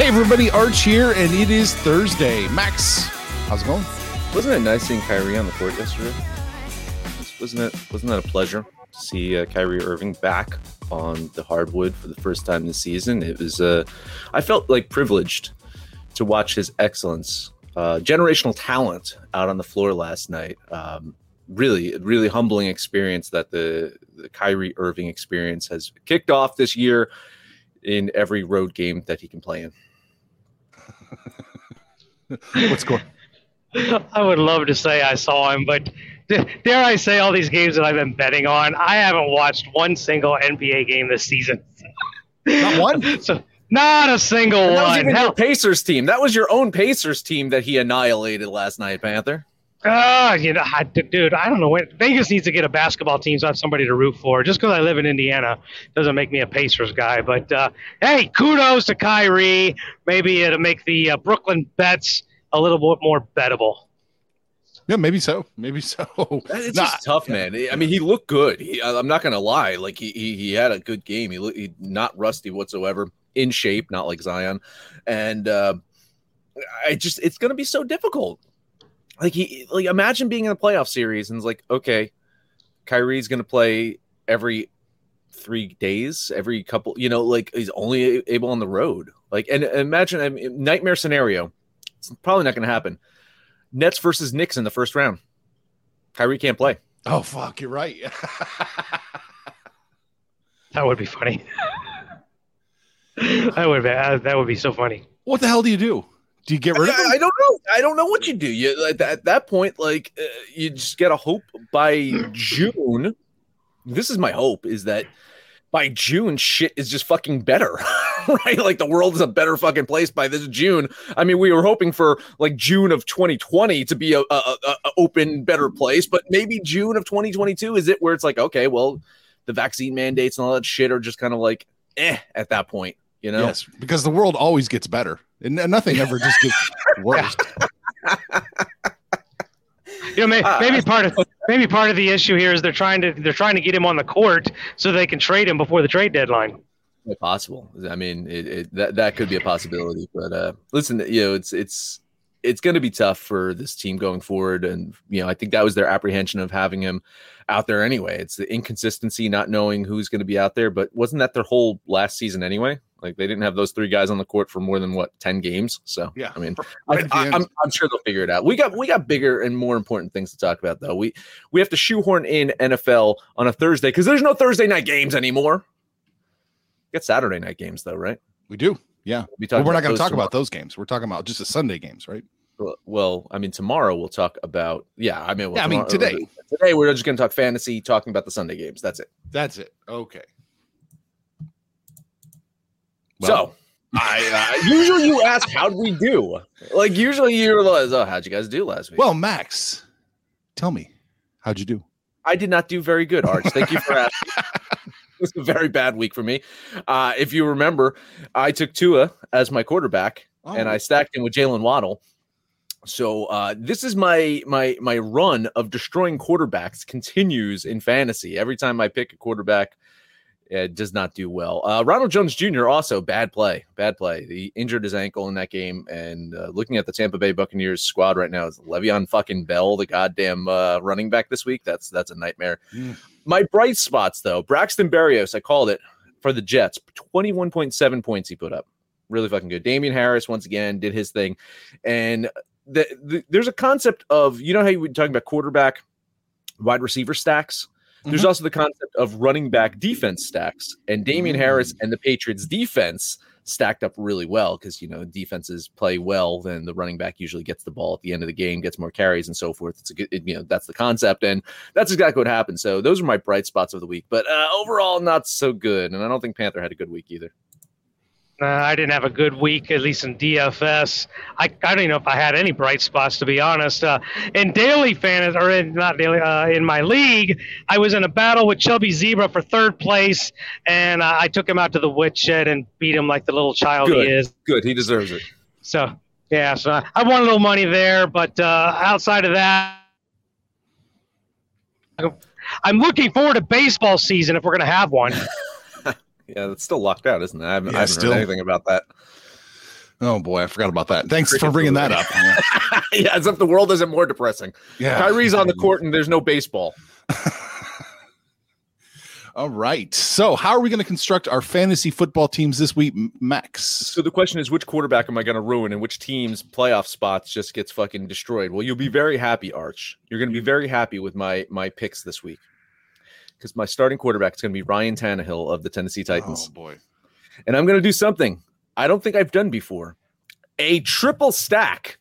Hey everybody, Arch here, and it is Thursday. Max, how's it going? Wasn't it nice seeing Kyrie on the court yesterday? Wasn't it? Wasn't that a pleasure to see uh, Kyrie Irving back on the hardwood for the first time this season? It was. Uh, I felt like privileged to watch his excellence, uh, generational talent out on the floor last night. Um, really, really humbling experience that the the Kyrie Irving experience has kicked off this year in every road game that he can play in. What's going? I would love to say I saw him, but dare I say all these games that I've been betting on, I haven't watched one single NBA game this season. Not one. so not a single And that was even Hell, your Pacers team. That was your own Pacers team that he annihilated last night, Panther. Ah, you know, I, dude, I don't know. When, Vegas needs to get a basketball team, so I have somebody to root for. Just because I live in Indiana doesn't make me a Pacers guy. But uh, hey, kudos to Kyrie. Maybe it'll make the uh, Brooklyn bets a little bit more bettable. Yeah, maybe so. Maybe so. It's Nah, just tough, man. I mean, he looked good. He, I'm not gonna lie. Like he, he he had a good game. He looked he, not rusty whatsoever. In shape, not like Zion. And uh, I just it's gonna be so difficult. Like he like imagine being in a playoff series and it's like okay, Kyrie's gonna play every three days, every couple. You know, like he's only able on the road. Like and imagine I mean, nightmare scenario. It's probably not gonna happen. Nets versus Knicks in the first round. Kyrie can't play. Oh fuck, you're right. That would be funny. that would be uh, that would be so funny. what the hell do you do? Do you get rid of I. I don't know. I don't know what you do. You at that, at that point, like uh, you just gotta hope by June. This is my hope: is that by June, shit is just fucking better, right? Like the world is a better fucking place by this June. I mean, we were hoping for like June of 2020 to be a, a, a, a open, better place, but maybe June of 2022 is it where it's like, okay, well, the vaccine mandates and all that shit are just kind of like, eh, at that point, you know? Yes, because the world always gets better, and nothing ever just gets worse. You know, may, Uh, maybe part of maybe part of the issue here is they're trying to they're trying to get him on the court so they can trade him before the trade deadline. Possible. I mean, it, it, that that could be a possibility. But uh, listen, you know, it's it's it's going to be tough for this team going forward, and you know, I think that was their apprehension of having him out there anyway. It's the inconsistency, not knowing who's going to be out there. But wasn't that their whole last season anyway? Like they didn't have those three guys on the court for more than what ten games. So Yeah, I mean, right I, I'm sure they'll figure it out. We got we got bigger and more important things to talk about though. We we have to shoehorn in NFL on a Thursday because there's no Thursday night games anymore. Get Saturday night games though, right? We do. Yeah. We But we're not going to talk tomorrow. about those games. We're talking about just the Sunday games, right? Well- Well, I mean, tomorrow we'll talk about. Yeah, I mean, well, Yeah, I mean, tomorrow- today. Today we're just going to talk fantasy, talking about the Sunday games. That's it. That's it. Okay. So, I uh, usually you ask, "How'd we do?" Like usually you're like, "Oh, how'd you guys do last week?" well, Max, tell me, how'd you do? I did not do very good, Arch. Thank you for asking. it was a very bad week for me. Uh, if you remember, I took Tua as my quarterback, and Oh. I stacked him with Jalen Waddle. So uh, this is my my my run of destroying quarterbacks continues in fantasy. Every time I pick a quarterback, it does not do well. Uh, Ronald Jones Jr. also bad play, bad play. He injured his ankle in that game. And uh, looking at the Tampa Bay Buccaneers squad right now is Le'Veon fucking Bell, the goddamn uh, running back this week. That's that's a nightmare. Mm. My bright spots though, Braxton Berrios, I called it for the Jets. Twenty one point seven points he put up. really fucking good. Damien Harris once again did his thing, and the, the, there's a concept of you know how you were talking about quarterback, wide receiver stacks. There's Mhm. also the concept of running back defense stacks, and Damien Harris and the Patriots defense stacked up really well because you know defenses play well, then the running back usually gets the ball at the end of the game, gets more carries and so forth. It's a good, it- you know, that's the concept, and that's exactly what happened. So those are my bright spots of the week, but uh, overall not so good, and I don't think Panther had a good week either. Uh, I didn't have a good week, at least in DFS. I, I don't even know if I had any bright spots, to be honest. Uh, in daily fantasy, or in, not daily, uh, in my league, I was in a battle with Chubby Zebra for third place, and uh, I took him out to the woodshed and beat him like the little child Good. he is. Good, he deserves it. So, yeah, so I- I won a little money there, but uh, outside of that, I'm looking forward to baseball season if we're going to have one. Yeah, that's still locked out, isn't it? I haven't, Yeah, I haven't still. heard anything about that. Oh boy, I forgot about that. Thanks for bringing that up. Yeah. yeah, as if the world isn't more depressing. Yeah. Kyrie's on the court and there's no baseball. All right. So, how are we going to construct our fantasy football teams this week, Max? So the question is, which quarterback am I going to ruin, and which team's playoff spots just gets fucking destroyed? Well, you'll be very happy, Arch. You're going to be very happy with my my picks this week because my starting quarterback is going to be Ryan Tannehill of the Tennessee Titans, Oh boy. and I'm going to do something I don't think I've done before: a triple stack.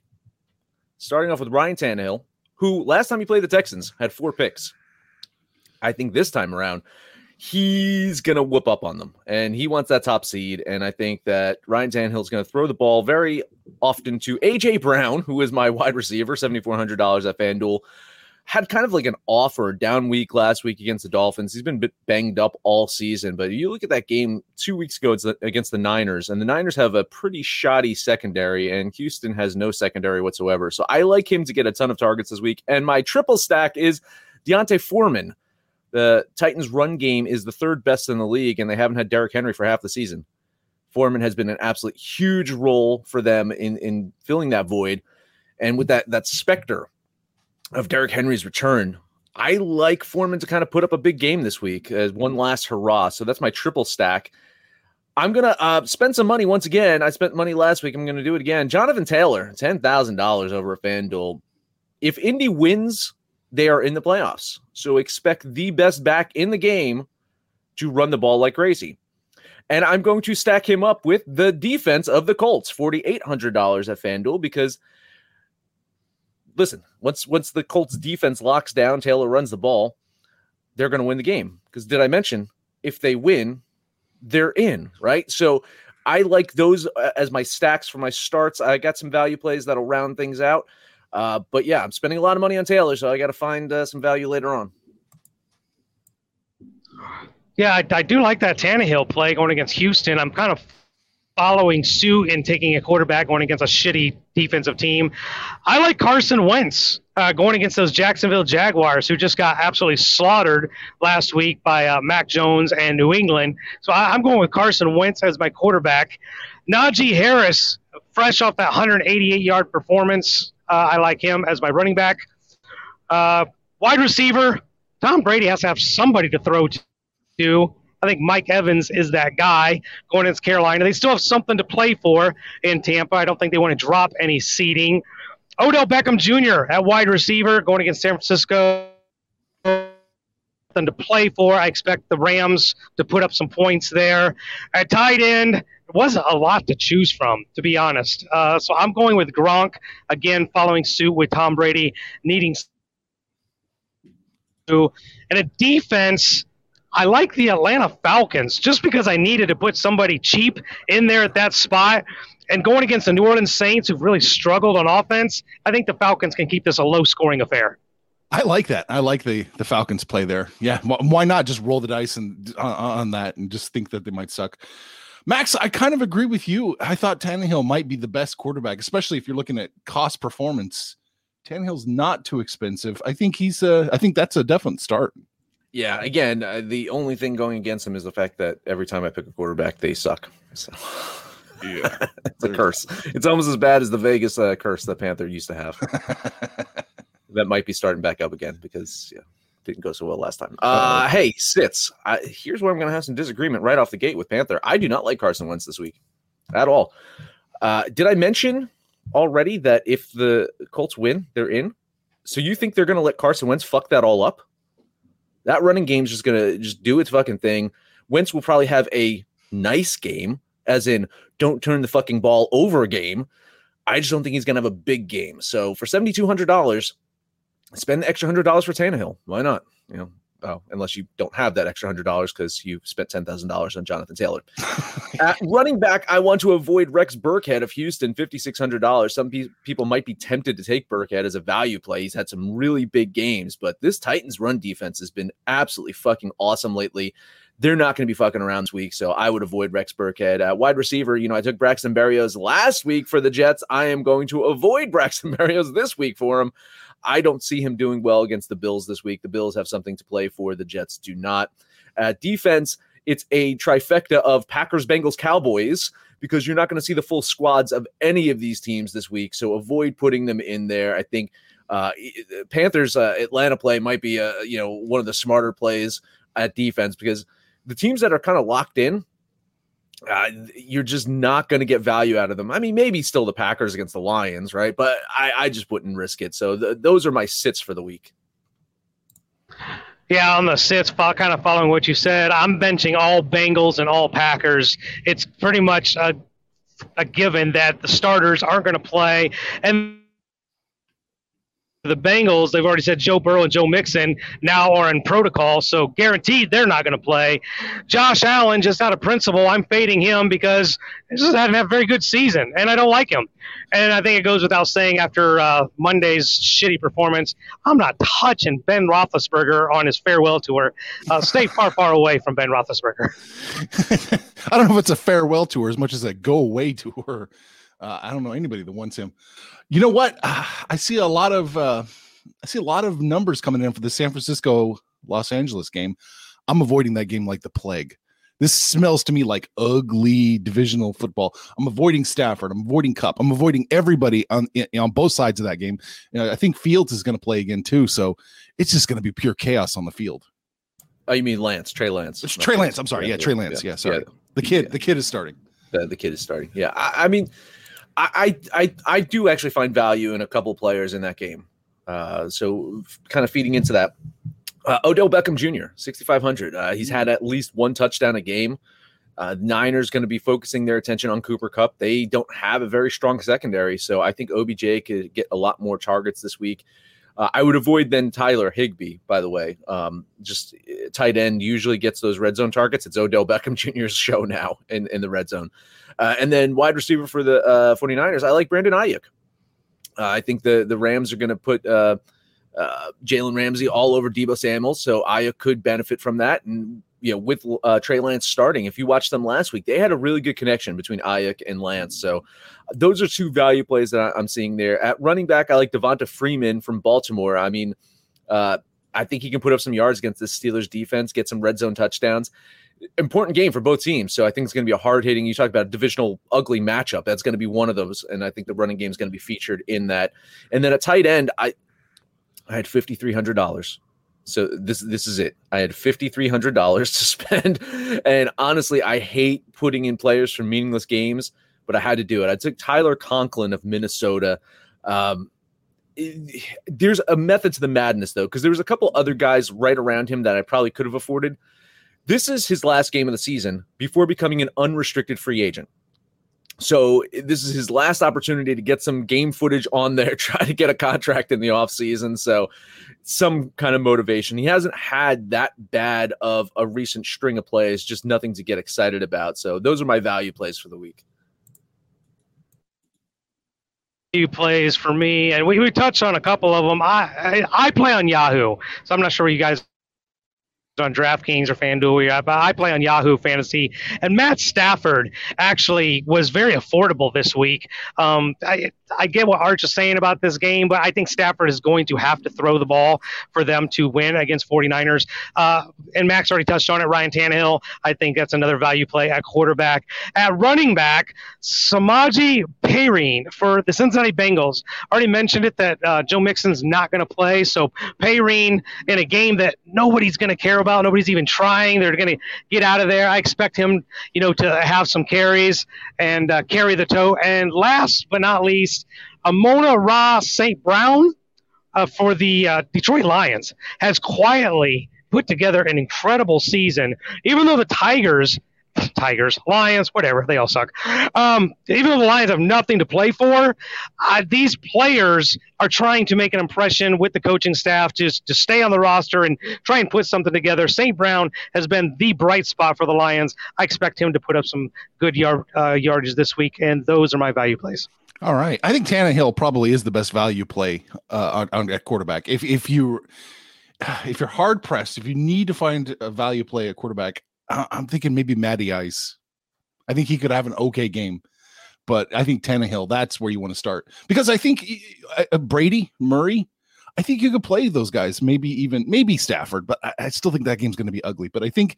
Starting off with Ryan Tannehill, who last time he played the Texans had four picks. I think this time around, he's going to whoop up on them and he wants that top seed. And I think that Ryan Tannehill is going to throw the ball very often to AJ Brown, who is my wide receiver, $7,400 at FanDuel. Had kind of like an off or a down week last week against the Dolphins. He's been banged up all season, but you look at that game two weeks ago against the Niners, and the Niners have a pretty shoddy secondary, and Houston has no secondary whatsoever. So I like him to get a ton of targets this week. And my triple stack is D'Onta Foreman. The Titans' run game is the third best in the league, and they haven't had Derrick Henry for half the season. Foreman has been an absolute huge role for them in in filling that void, and with that that specter of Derrick Henry's return, I like Foreman to kind of put up a big game this week as one last hurrah. So that's my triple stack. I'm gonna uh, spend some money once again. I spent money last week. I'm gonna do it again. Jonathan Taylor, ten thousand dollars over at FanDuel. If Indy wins, they are in the playoffs. So expect the best back in the game to run the ball like crazy. And I'm going to stack him up with the defense of the Colts, $4,800 at FanDuel, because listen, once once the Colts defense locks down, Taylor runs the ball, they're going to win the game. Because did I mention if they win, they're in, right? So I like those uh, as my stacks for my starts. I got some value plays that'll round things out. Uh, but yeah, I'm spending a lot of money on Taylor, so I got to find uh, some value later on. Yeah, I, I do like that Tannehill play going against Houston. I'm kind of following suit and taking a quarterback going against a shitty defensive team. I like Carson Wentz uh, going against those Jacksonville Jaguars who just got absolutely slaughtered last week by uh, Mac Jones and New England. So I, I'm going with Carson Wentz as my quarterback. Najee Harris, fresh off that 188 yard performance, uh, I like him as my running back. Uh, wide receiver, Tom Brady has to have somebody to throw to. I think Mike Evans is that guy going against Carolina. They still have something to play for in Tampa. I don't think they want to drop any seeding. Odell Beckham Jr. at wide receiver going against San Francisco. Something to play for. I expect the Rams to put up some points there. At tight end, it wasn't a lot to choose from, to be honest. Uh, so I'm going with Gronk again, following suit with Tom Brady needing to. And a defense, I like the Atlanta Falcons just because I needed to put somebody cheap in there at that spot. And going against the New Orleans Saints, who've really struggled on offense, I think the Falcons can keep this a low scoring affair. I like that. I like the the Falcons play there. Yeah, why not just roll the dice and uh, on that and just think that they might suck. Max, I kind of agree with you. I thought Tannehill might be the best quarterback, especially if you're looking at cost performance. Tannehill's not too expensive. I think he's a. I think that's a definite start. Yeah, again, uh, the only thing going against him is the fact that every time I pick a quarterback, they suck. So Yeah, it's a curse. It's almost as bad as the Vegas uh, curse that Panther used to have. that might be starting back up again because yeah, didn't go so well last time. Uh, hey, Sits, I, here's where I'm going to have some disagreement right off the gate with Panther. I do not like Carson Wentz this week. at all. Uh, did I mention already that if the Colts win, they're in? So you think they're going to let Carson Wentz fuck that all up? That running game's is just to just do its fucking thing. Wentz will probably have a nice game, as in don't turn the fucking ball over game. I just don't think he's to have a big game. So for seventy two hundred dollars, spend the extra hundred dollars for Tannehill. Why not? You know, oh, unless you don't have that extra hundred dollars because you spent ten thousand dollars on Jonathan Taylor. At running back, I want to avoid Rex Burkhead of Houston, fifty six hundred dollars. Some pe- people might be tempted to take Burkhead as a value play. He's had some really big games, but this Titans run defense has been absolutely fucking awesome lately. They're not going to be fucking around this week, so I would avoid Rex Burkhead. Uh, wide receiver, you know, I took Braxton Berrios last week for the Jets. I am going to avoid Braxton Berrios this week for him. I don't see him doing well against the Bills this week. The Bills have something to play for. The Jets do not. Uh, defense, it's a trifecta of Packers, Bengals, Cowboys because you're not going to see the full squads of any of these teams this week. So avoid putting them in there. I think uh, Panthers uh, Atlanta play might be a you know one of the smarter plays at defense because the teams that are kind of locked in, uh, you're just not going to get value out of them. I mean, maybe still the Packers against the Lions, right? But I, I just wouldn't risk it. So th- those are my sits for the week. Yeah, on the sits, kind of following what you said, I'm benching all Bengals and all Packers. It's pretty much a, a given that the starters aren't going to play. And the Bengals, they've already said Joe Burrow and Joe Mixon now are in protocol, so guaranteed they're not going to play. Josh Allen, just out of principle, I'm fading him because he just hasn't had a very good season, and I don't like him. And I think it goes without saying after uh, Monday's shitty performance, I'm not touching Ben Roethlisberger on his farewell tour. Uh, stay far, far away from Ben Roethlisberger. I don't know if it's a farewell tour as much as a go away tour. Uh, I don't know anybody that wants him. You know what? Uh, I see a lot of uh, I see a lot of numbers coming in for the San Francisco Los Angeles game. I'm avoiding that game like the plague. This smells to me like ugly divisional football. I'm avoiding Stafford. I'm avoiding Kupp. I'm avoiding everybody on on both sides of that game. You know, I think Fields is going to play again too, so it's just going to be pure chaos on the field. Oh, you mean Lance? Trey Lance? It's Trey Lance. I'm sorry. Yeah, yeah Trey Lance. Yeah, yeah sorry. Yeah. The kid. The kid is starting. The, the kid is starting. Yeah, I, I mean I, I I do actually find value in a couple players in that game. Uh, so kind of feeding into that. Uh, Odell Beckham Jr. 6,500. Uh, he's had at least one touchdown a game. Uh, Niners going to be focusing their attention on Cooper Kupp. They don't have a very strong secondary, so I think OBJ could get a lot more targets this week. Uh, I would avoid then Tyler Higbee, by the way. Um, just uh, tight end usually gets those red zone targets. It's Odell Beckham Jr.'s show now in, in the red zone. Uh, and then wide receiver for the uh, 49ers, I like Brandon Aiyuk. Uh, I think the, the Rams are going to put uh, Jalen Ramsey all over Deebo Samuel, so Aiyuk could benefit from that. And you know, with uh, Trey Lance starting, if you watched them last week, they had a really good connection between Aiyuk and Lance. So those are two value plays that I'm seeing there. At running back, I like Devonta Freeman from Baltimore. I mean, uh, I think he can put up some yards against the Steelers defense, get some red zone touchdowns important game for both teams. So I think it's going to be a hard hitting. You talk about a divisional ugly matchup. That's going to be one of those, and I think the running game is going to be featured in that. And then a tight end, I I had fifty three hundred dollars. So this this is it. I had fifty three hundred dollars to spend, and honestly, I hate putting in players for meaningless games, but I had to do it. I took Tyler Conklin of Minnesota. Um, there's a method to the madness though, because there was a couple other guys right around him that I probably could have afforded. This is his last game of the season before becoming an unrestricted free agent. So this is his last opportunity to get some game footage on there, try to get a contract in the offseason. So some kind of motivation. He hasn't had that bad of a recent string of plays, just nothing to get excited about. So those are my value plays for the week. Few plays for me, and we, we touched on a couple of them. I, I, I play on Yahoo, so I'm not sure you guys on DraftKings or FanDuel. I play on Yahoo Fantasy, and Matt Stafford actually was very affordable this week. Um, I, I get what Arch is saying about this game, but I think Stafford is going to have to throw the ball for them to win against 49ers. Uh, and Max already touched on it. Ryan Tannehill, I think that's another value play at quarterback. At running back, Samaje Perine for the Cincinnati Bengals. Already mentioned it that uh, Joe Mixon's not going to play, so Perine in a game that nobody's going to care about about. Nobody's even trying. They're going to get out of there. I expect him, you know, to have some carries and uh, carry the toe. And last but not least, Amon-Ra St. Brown uh, for the uh, Detroit Lions has quietly put together an incredible season. Even though the Tigers Tigers, Lions, whatever. They all suck. Um, even though the Lions have nothing to play for, uh, these players are trying to make an impression with the coaching staff just to stay on the roster and try and put something together. St. Brown has been the bright spot for the Lions. I expect him to put up some good yard uh, this week, and those are my value plays. All right, I think Tannehill probably is the best value play uh, on, on at quarterback. If if you if you're hard pressed, if you need to find a value play at quarterback, I'm thinking maybe Matty Ice. I think he could have an okay game, but I think Tannehill, that's where you want to start because I think uh, Brady, Murray, I think you could play those guys, maybe even maybe Stafford, but I, I still think that game's going to be ugly. But I think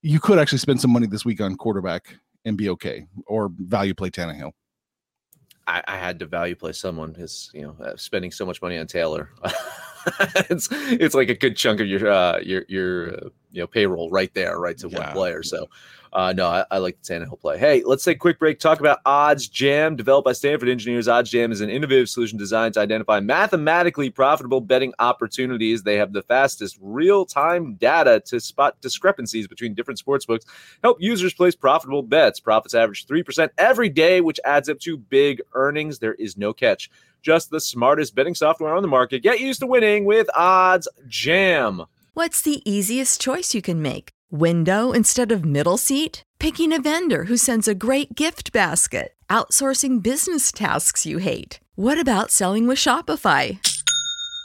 you could actually spend some money this week on quarterback and be okay, or value play Tannehill. I, I had to value play someone because you know uh, spending so much money on Taylor. it's it's like a good chunk of your uh, your your uh, you know payroll right there, right to yeah. one player. So uh, no, I, I, like the Tannehill play. Hey, let's take a quick break. Talk about Odds Jam, developed by Stanford engineers. Odds Jam is an innovative solution designed to identify mathematically profitable betting opportunities. They have the fastest real-time data to spot discrepancies between different sports books. Help users place profitable bets. Profits average three percent every day, which adds up to big earnings. There is no catch just the smartest betting software on the market. Get used to winning with Odds Jam. What's the easiest choice you can make? Window instead of middle seat? Picking a vendor who sends a great gift basket? Outsourcing business tasks you hate? What about selling with Shopify?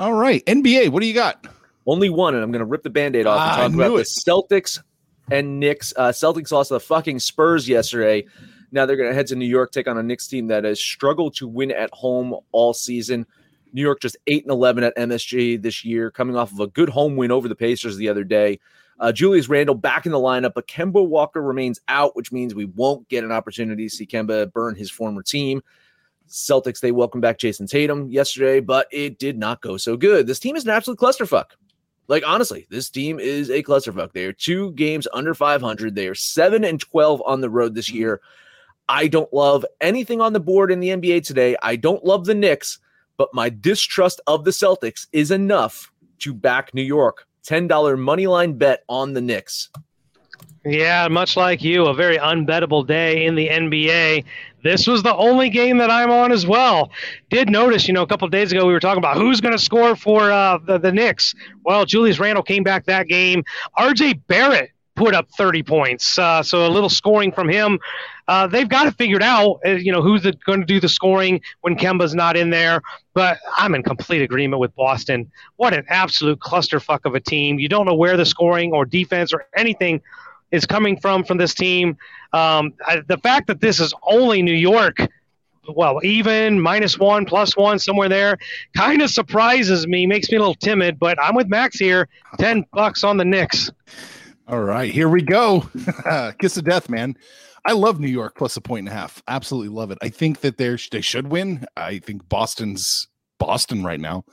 All right, NBA. What do you got? Only one, and I'm going to rip the band-aid off and Ah, talk about knew the it. Celtics and Knicks. Uh, Celtics lost to the fucking Spurs yesterday. Now they're going to head to New York, take on a Knicks team that has struggled to win at home all season. New York just 8 and 11 at MSG this year, coming off of a good home win over the Pacers the other day. Uh, Julius Randle back in the lineup, but Kemba Walker remains out, which means we won't get an opportunity to see Kemba burn his former team. Celtics, they welcomed back Jayson Tatum yesterday, but it did not go so good. This team is an absolute clusterfuck. Like, honestly, this team is a clusterfuck. They are two games under 500. They are 7 and 12 on the road this year. I don't love anything on the board in the NBA today. I don't love the Knicks, but my distrust of the Celtics is enough to back New York. $10 money line bet on the Knicks. Yeah, much like you, a very unbettable day in the NBA. This was the only game that I'm on as well. Did notice, you know, a couple days ago we were talking about who's going to score for uh, the, the Knicks. Well, Julius Randle came back that game. RJ Barrett put up 30 points. Uh, so a little scoring from him. Uh, they've got it figured out, uh, you know, who's going to do the scoring when Kemba's not in there. But I'm in complete agreement with Boston. What an absolute clusterfuck of a team. You don't know where the scoring or defense or anything is coming from from this team. Um, I, the fact that this is only New York, well, even minus one, plus one, somewhere there, kind of surprises me, makes me a little timid. But I'm with Max here. Ten bucks on the Knicks. All right, here we go. Kiss of death, man. I love New York plus a point and a half. Absolutely love it. I think that they're, they should win. I think Boston's Boston right now.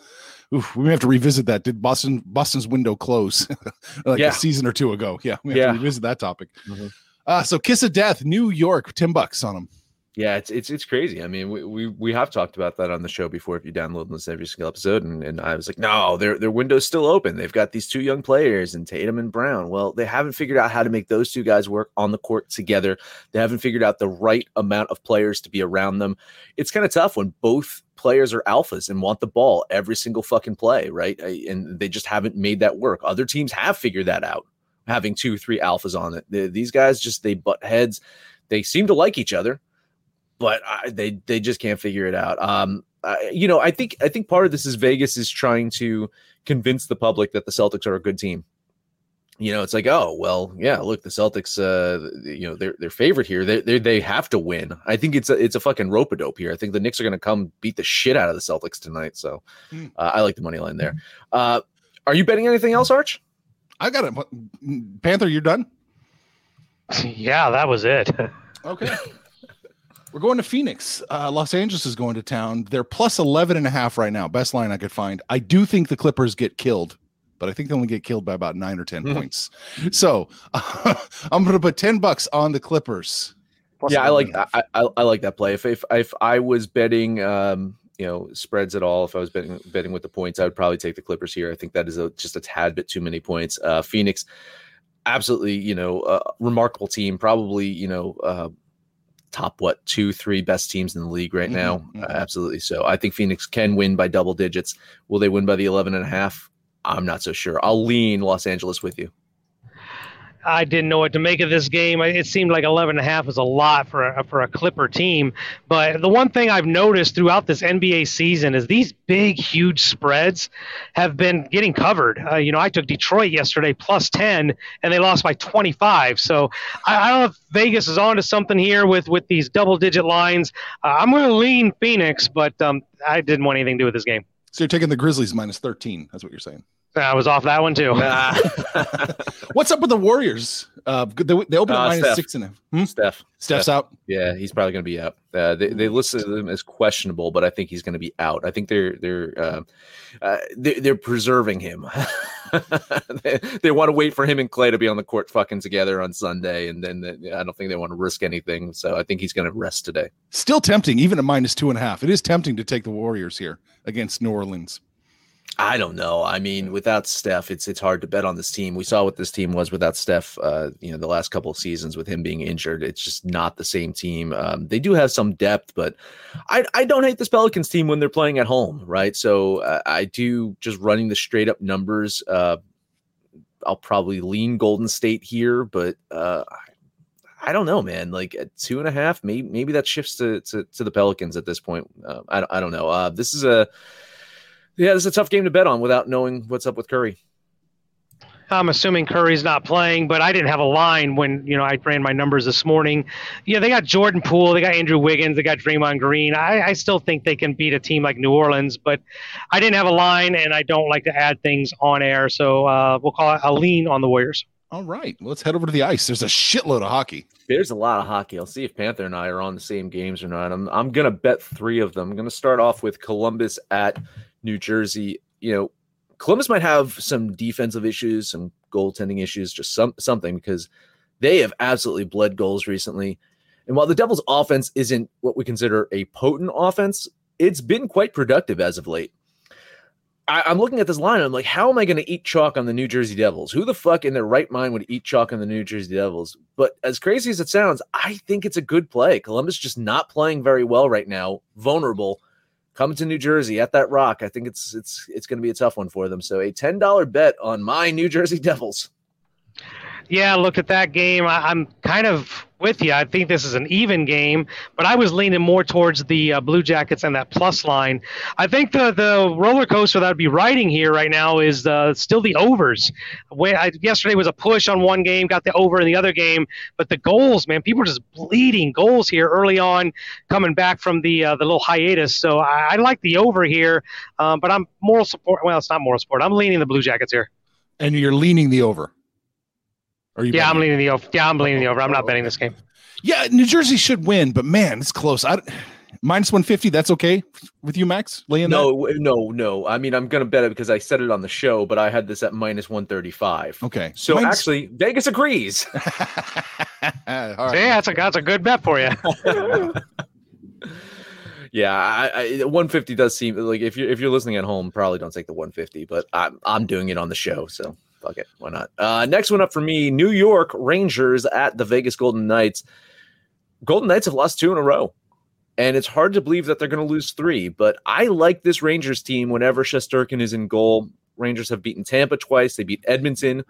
Oof, we may have to revisit that. Did Boston Boston's window close like Yeah. a season or two ago? Yeah, we have Yeah. to revisit that topic. Mhm. Uh, so Kiss of Death, New York, ten bucks on them. Yeah, it's it's it's crazy. I mean, we, we we have talked about that on the show before. If you download this every single episode, and, and I was like, no, their their window's still open. They've got these two young players, and Tatum and Brown. Well, they haven't figured out how to make those two guys work on the court together. They haven't figured out the right amount of players to be around them. It's kind of tough when both players are alphas and want the ball every single fucking play, right? And they just haven't made that work. Other teams have figured that out, having two, three alphas on it. The- These guys just they butt heads. They seem to like each other but I, they they just can't figure it out. Um, I, you know, I think I think part of this is Vegas is trying to convince the public that the Celtics are a good team. You know, it's like, oh well, yeah. Look, the Celtics, uh, you know, they're they're favorite here. They they they have to win. I think it's a it's a fucking rope a dope here. I think the Knicks are going to come beat the shit out of the Celtics tonight. So, Hmm. uh, I like the money line there. Uh, are you betting anything else, Arch? I got it. Panther, you're done. Yeah, that was it. Okay. We're going to Phoenix. Uh, Los Angeles is going to town. They're plus 11 and a half right now. Best line I could find. I do think the Clippers get killed, but I think they only get killed by about nine or 10 Mhm. points. So I'm going to put 10 bucks on the Clippers. Plus yeah, I like and a half. I, I, I like that play. If if if I was betting, um, you know, spreads at all, if I was betting betting with the points, I would probably take the Clippers here. I think that is a, just a tad bit too many points. Uh, Phoenix, absolutely, you know, uh, remarkable team. Probably, you know, uh, top what two, three best teams in the league right now. Mhm, Uh, absolutely. So I think Phoenix can win by double digits. Will they win by the 11 and a half? I'm not so sure. I'll lean Los Angeles with you. I didn't know what to make of this game. It seemed like 11 and a half was a lot for a, for a Clipper team. But the one thing I've noticed throughout this NBA season is these big, huge spreads have been getting covered. Uh, you know, I took Detroit yesterday plus 10, and they lost by 25. So I, I don't know if Vegas is onto something here with, with these double digit lines. Uh, I'm going to lean Phoenix, but um, I didn't want anything to do with this game. So you're taking the Grizzlies minus 13. That's what you're saying. I was off that one too. What's up with the Warriors? Uh, they, they open at Uh, minus Steph. six and a half. Hmm? Steph. Steph's out. Yeah, he's probably going to be out. Uh, they they listed him as questionable, but I think he's going to be out. I think they're they're uh, uh, they're, they're preserving him. they, they want to wait for him and Clay to be on the court fucking together on Sunday, and then they- I don't think they want to risk anything. So I think he's going to rest today. Still tempting, even at minus two and a half. It is tempting to take the Warriors here against New Orleans. I don't know. I mean, without Steph, it's it's hard to bet on this team. We saw what this team was without Steph. Uh, you know, the last couple of seasons with him being injured, it's just not the same team. Um, they do have some depth, but I I don't hate this Pelicans team when they're playing at home, right? So uh, I do just running the straight up numbers. Uh, I'll probably lean Golden State here, but uh, I don't know, man. Like at two and a half, maybe maybe that shifts to to, to the Pelicans at this point. Uh, I don't- I don't know. Uh, this is a yeah, this is a tough game to bet on without knowing what's up with Curry. I'm assuming Curry's not playing, but I didn't have a line when you know I ran my numbers this morning. Yeah, they got Jordan Poole, they got Andrew Wiggins, they got Draymond Green. I, I still think they can beat a team like New Orleans, but I didn't have a line, and I don't like to add things on air, so uh, we'll call it a lean on the Warriors. All right, well, let's head over to the ice. There's a shitload of hockey. There's a lot of hockey. I'll see if Panther and I are on the same games or not. I'm I'm gonna bet three of them. I'm gonna start off with Columbus at New Jersey. You know, Columbus might have some defensive issues, some goaltending issues, just some something because they have absolutely bled goals recently. And while the Devils' offense isn't what we consider a potent offense, it's been quite productive as of late. I, I'm looking at this line. I'm like, how am I going to eat chalk on the New Jersey Devils? Who the fuck in their right mind would eat chalk on the New Jersey Devils? But as crazy as it sounds, I think it's a good play. Columbus just not playing very well right now, vulnerable. Coming to New Jersey at that rock, I think it's it's it's going to be a tough one for them. So a ten dollar bet on my New Jersey Devils. Yeah, I looked at that game. I, I'm kind of with you. I think this is an even game, but I was leaning more towards the uh, Blue Jackets and that plus line. I think the the roller coaster that I'd be riding here right now is uh, still the overs. When I, yesterday was a push on one game, got the over in the other game, but the goals, man, people are just bleeding goals here early on, coming back from the uh, the little hiatus. So I, I like the over here, um, but I'm moral support. Well, it's not moral support. I'm leaning the Blue Jackets here. And you're leaning the over. Are you Yeah, I'm leaning the over. Yeah, I'm leaning the over. I'm not oh, betting this game. Yeah, New Jersey should win, but man, it's close. I, minus 150. That's okay with you, Max? Laying no, that? no, no. I mean, I'm gonna bet it because I said it on the show, but I had this at minus 135. Okay, so minus... actually, Vegas agrees. All right. So yeah, that's a that's a good bet for you. yeah, I, I, 150 does seem like if you're if you're listening at home, probably don't take the 150, but I'm I'm doing it on the show, so fuck it, why not? Uh, next one up for me, New York Rangers at the Vegas Golden Knights. Golden Knights have lost two in a row, and it's hard to believe that they're going to lose three. But I like this Rangers team whenever Shesterkin is in goal. Rangers have beaten Tampa twice. They beat Edmonton.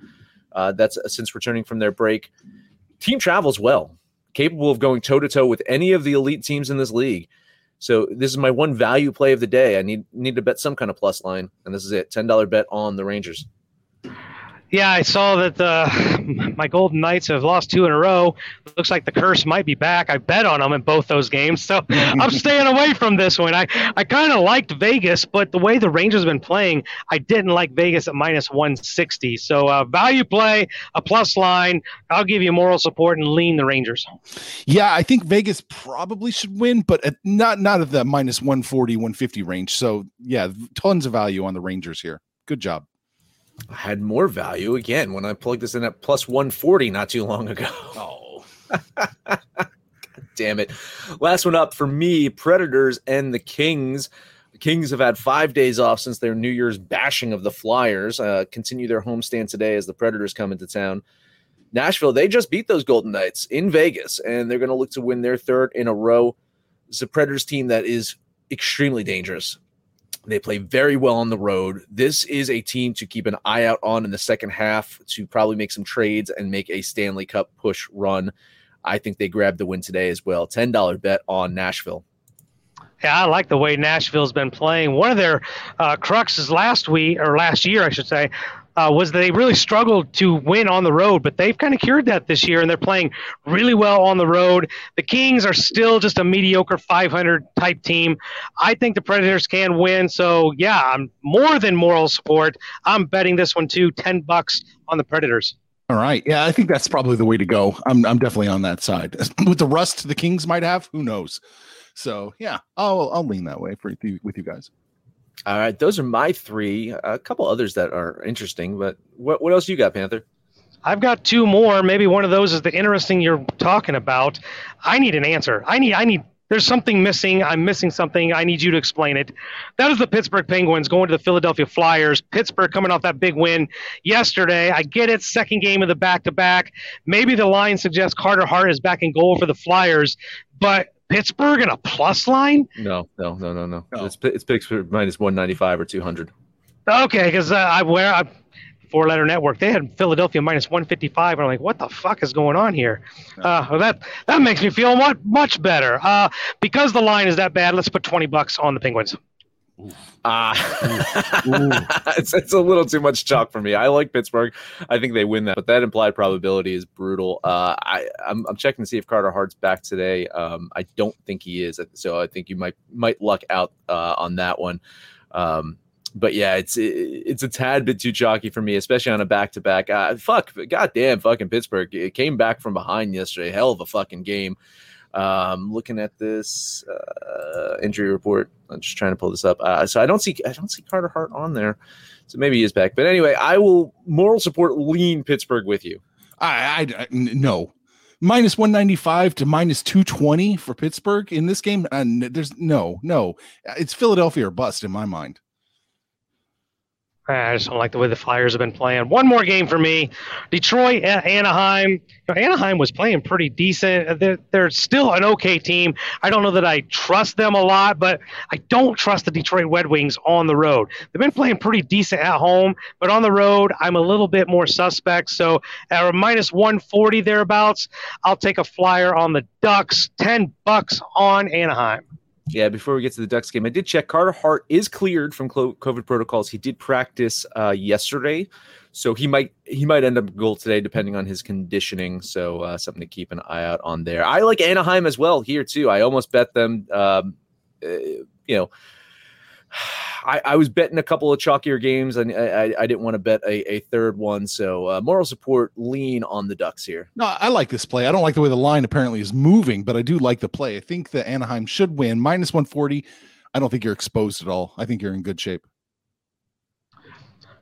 Uh, that's uh, since returning from their break. Team travels well, capable of going toe to toe with any of the elite teams in this league. So this is my one value play of the day. I need need to bet some kind of plus line, and this is it: ten dollar bet on the Rangers. Yeah, I saw that the my Golden Knights have lost two in a row. Looks like the curse might be back. I bet on them in both those games, so I'm staying away from this one. I, I kind of liked Vegas, but the way the Rangers have been playing, I didn't like Vegas at minus 160. So uh, value play, a plus line. I'll give you moral support and lean the Rangers. Yeah, I think Vegas probably should win, but at, not not at the minus 140, 150 range. So yeah, tons of value on the Rangers here. Good job had more value again when I plugged this in at plus 140 not too long ago. Oh. damn it. Last one up for me Predators and the Kings. The Kings have had five days off since their New Year's bashing of the Flyers. Uh, continue their homestand today as the Predators come into town. Nashville, they just beat those Golden Knights in Vegas, and they're going to look to win their third in a row. It's a Predators team that is extremely dangerous. They play very well on the road. This is a team to keep an eye out on in the second half to probably make some trades and make a Stanley Cup push run. I think they grabbed the win today as well. $10 bet on Nashville. Yeah, I like the way Nashville's been playing. One of their uh, cruxes last week, or last year, I should say, uh, was they really struggled to win on the road, but they've kind of cured that this year, and they're playing really well on the road. The Kings are still just a mediocre 500 type team. I think the Predators can win, so yeah, I'm more than moral support. I'm betting this one too, 10 bucks on the Predators. All right. Yeah, I think that's probably the way to go. I'm I'm definitely on that side. With the rust the Kings might have, who knows? So yeah, I'll I'll lean that way for with you guys. All right, those are my three. A couple others that are interesting, but what what else you got, Panther? I've got two more. Maybe one of those is the interesting you're talking about. I need an answer. I need I need there's something missing. I'm missing something. I need you to explain it. That is the Pittsburgh Penguins going to the Philadelphia Flyers. Pittsburgh coming off that big win yesterday. I get it. Second game of the back to back. Maybe the line suggests Carter Hart is back in goal for the Flyers, but Pittsburgh in a plus line? No, no, no, no, no. Oh. It's it's Pittsburgh minus one ninety five or two hundred. Okay, because uh, I wear I, four letter network. They had Philadelphia minus one fifty five, and I'm like, what the fuck is going on here? Uh, well, that that makes me feel much much better. Uh, because the line is that bad, let's put twenty bucks on the Penguins. Ah, uh, it's, it's a little too much chalk for me. I like Pittsburgh. I think they win that, but that implied probability is brutal. Uh, I I'm, I'm checking to see if Carter Hart's back today. Um, I don't think he is, so I think you might might luck out uh, on that one. Um, but yeah, it's it, it's a tad bit too chalky for me, especially on a back to back. Fuck, goddamn, fucking Pittsburgh. It came back from behind yesterday. Hell of a fucking game. Um, looking at this uh, injury report, I'm just trying to pull this up. Uh, so I don't see I don't see Carter Hart on there. So maybe he is back. But anyway, I will moral support lean Pittsburgh with you. I, I, I no minus 195 to minus 220 for Pittsburgh in this game. And there's no, no, it's Philadelphia or bust in my mind. I just don't like the way the Flyers have been playing. One more game for me. Detroit, Anaheim. You know, Anaheim was playing pretty decent. Uh, they're, they're still an okay team. I don't know that I trust them a lot, but I don't trust the Detroit Red Wings on the road. They've been playing pretty decent at home, but on the road, I'm a little bit more suspect. So at a minus 140 thereabouts, I'll take a flyer on the Ducks. 10 bucks on Anaheim. Yeah, before we get to the Ducks game, I did check. Carter Hart is cleared from COVID protocols. He did practice uh, yesterday, so he might he might end up goal today, depending on his conditioning. So uh, something to keep an eye out on there. I like Anaheim as well here too. I almost bet them. Um, uh, you know, I, I, was betting a couple of chalkier games, and I, I didn't want to bet a, a third one. So uh, moral support lean on the Ducks here. No, I like this play. I don't like the way the line apparently is moving, but I do like the play. I think that Anaheim should win minus one forty. I don't think you're exposed at all. I think you're in good shape.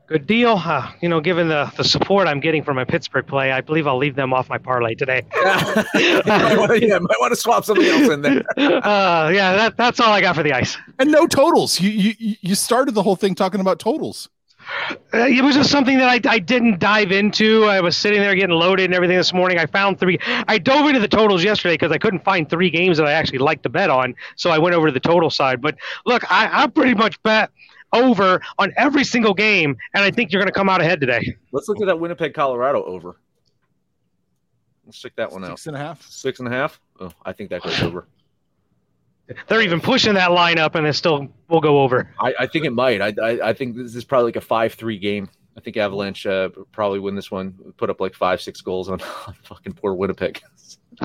Good deal. Uh, you know, given the, the support I'm getting from my Pittsburgh play, I believe I'll leave them off my parlay today. yeah, might want to swap something else in there. uh, yeah, that, that's all I got for the ice. And no totals. You you you started the whole thing talking about totals. Uh, it was just something that I, I didn't dive into. I was sitting there getting loaded and everything this morning. I found three. I dove into the totals yesterday because I couldn't find three games that I actually liked to bet on. So I went over to the total side. But look, I, I pretty much bet over on every single game, and I think you're going to come out ahead today. Let's look at that Winnipeg, Colorado over. Let's check that one Six out. Six and a half. Six and a half. Oh, I think that goes over. They're even pushing that line up, and it still will go over. I, I think it might. I, I, I think this is probably like a five-three game. I think Avalanche uh, probably win this one. Put up like five, six goals on, on fucking poor Winnipeg.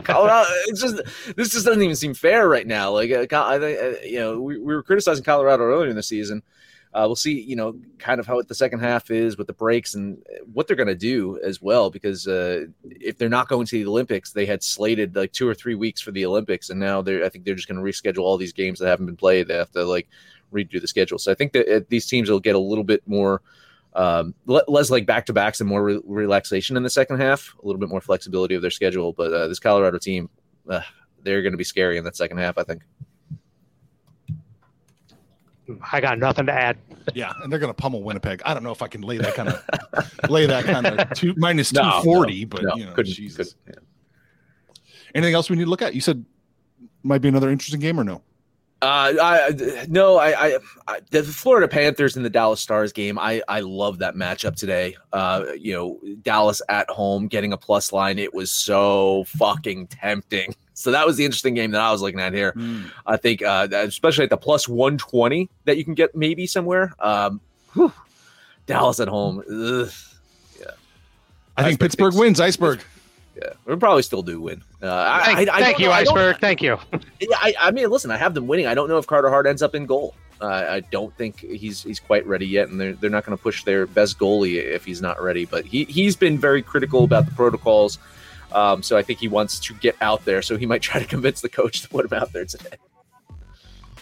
Colorado, it's just this just doesn't even seem fair right now. Like uh, I think uh, you know we, we were criticizing Colorado earlier in the season. Uh, we'll see, you know, kind of how the second half is with the breaks and what they're going to do as well. Because uh, if they're not going to the Olympics, they had slated like two or three weeks for the Olympics, and now they're I think they're just going to reschedule all these games that haven't been played. They have to like redo the schedule. So I think that uh, these teams will get a little bit more. Um, less like back to backs and more re- relaxation in the second half, a little bit more flexibility of their schedule. But uh, this Colorado team, uh, they're going to be scary in that second half, I think. I got nothing to add. Yeah, and they're going to pummel Winnipeg. I don't know if I can lay that kind of lay that kind of two minus two forty, no, but no, you know, couldn't, Jesus. Couldn't, yeah. Anything else we need to look at? You said might be another interesting game or no? Uh, I no, I, I, I, the Florida Panthers and the Dallas Stars game. I I love that matchup today. Uh, you know, Dallas at home getting a plus line. It was so fucking tempting. So that was the interesting game that I was looking at here. Mm. I think, uh, especially at the plus one twenty that you can get maybe somewhere. Um, whew, Dallas at home. Ugh. Yeah, I, I think Pittsburgh wins. Iceberg. Yeah, we probably still do win. Uh, thank, I, I, thank you, know, Iceberg. Thank you. I, I, mean, listen, I have them winning. I don't know if Carter Hart ends up in goal. Uh, I don't think he's he's quite ready yet, and they're they're not going to push their best goalie if he's not ready. But he he's been very critical about the protocols, um, so I think he wants to get out there. So he might try to convince the coach to put him out there today.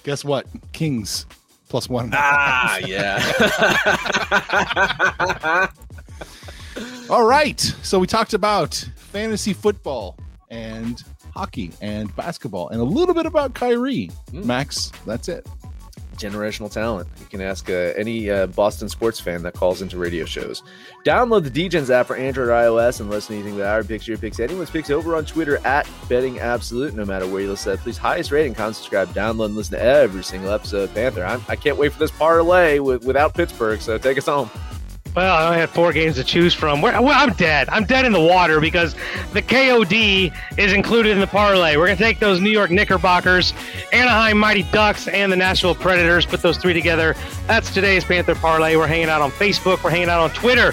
Guess what? Kings plus one. Ah, yeah. All right. So we talked about fantasy football and hockey and basketball and a little bit about Kyrie. Mm. Max, that's it. Generational talent. You can ask uh, any uh, Boston sports fan that calls into radio shows. Download the Degens app for Android or iOS and listen to anything that our picks, your picks, anyone's picks over on Twitter at Betting Absolute. No matter where you listen, at please highest rating, comment, subscribe, download, and listen to every single episode of Panther. I'm, I can not wait for this parlay with, without Pittsburgh, so take us home. Well, I only had four games to choose from. Well, I'm dead. I'm dead in the water because the KOD is included in the parlay. We're going to take those New York Knickerbockers, Anaheim Mighty Ducks, and the Nashville Predators, put those three together. That's today's Panther parlay. We're hanging out on Facebook. We're hanging out on Twitter.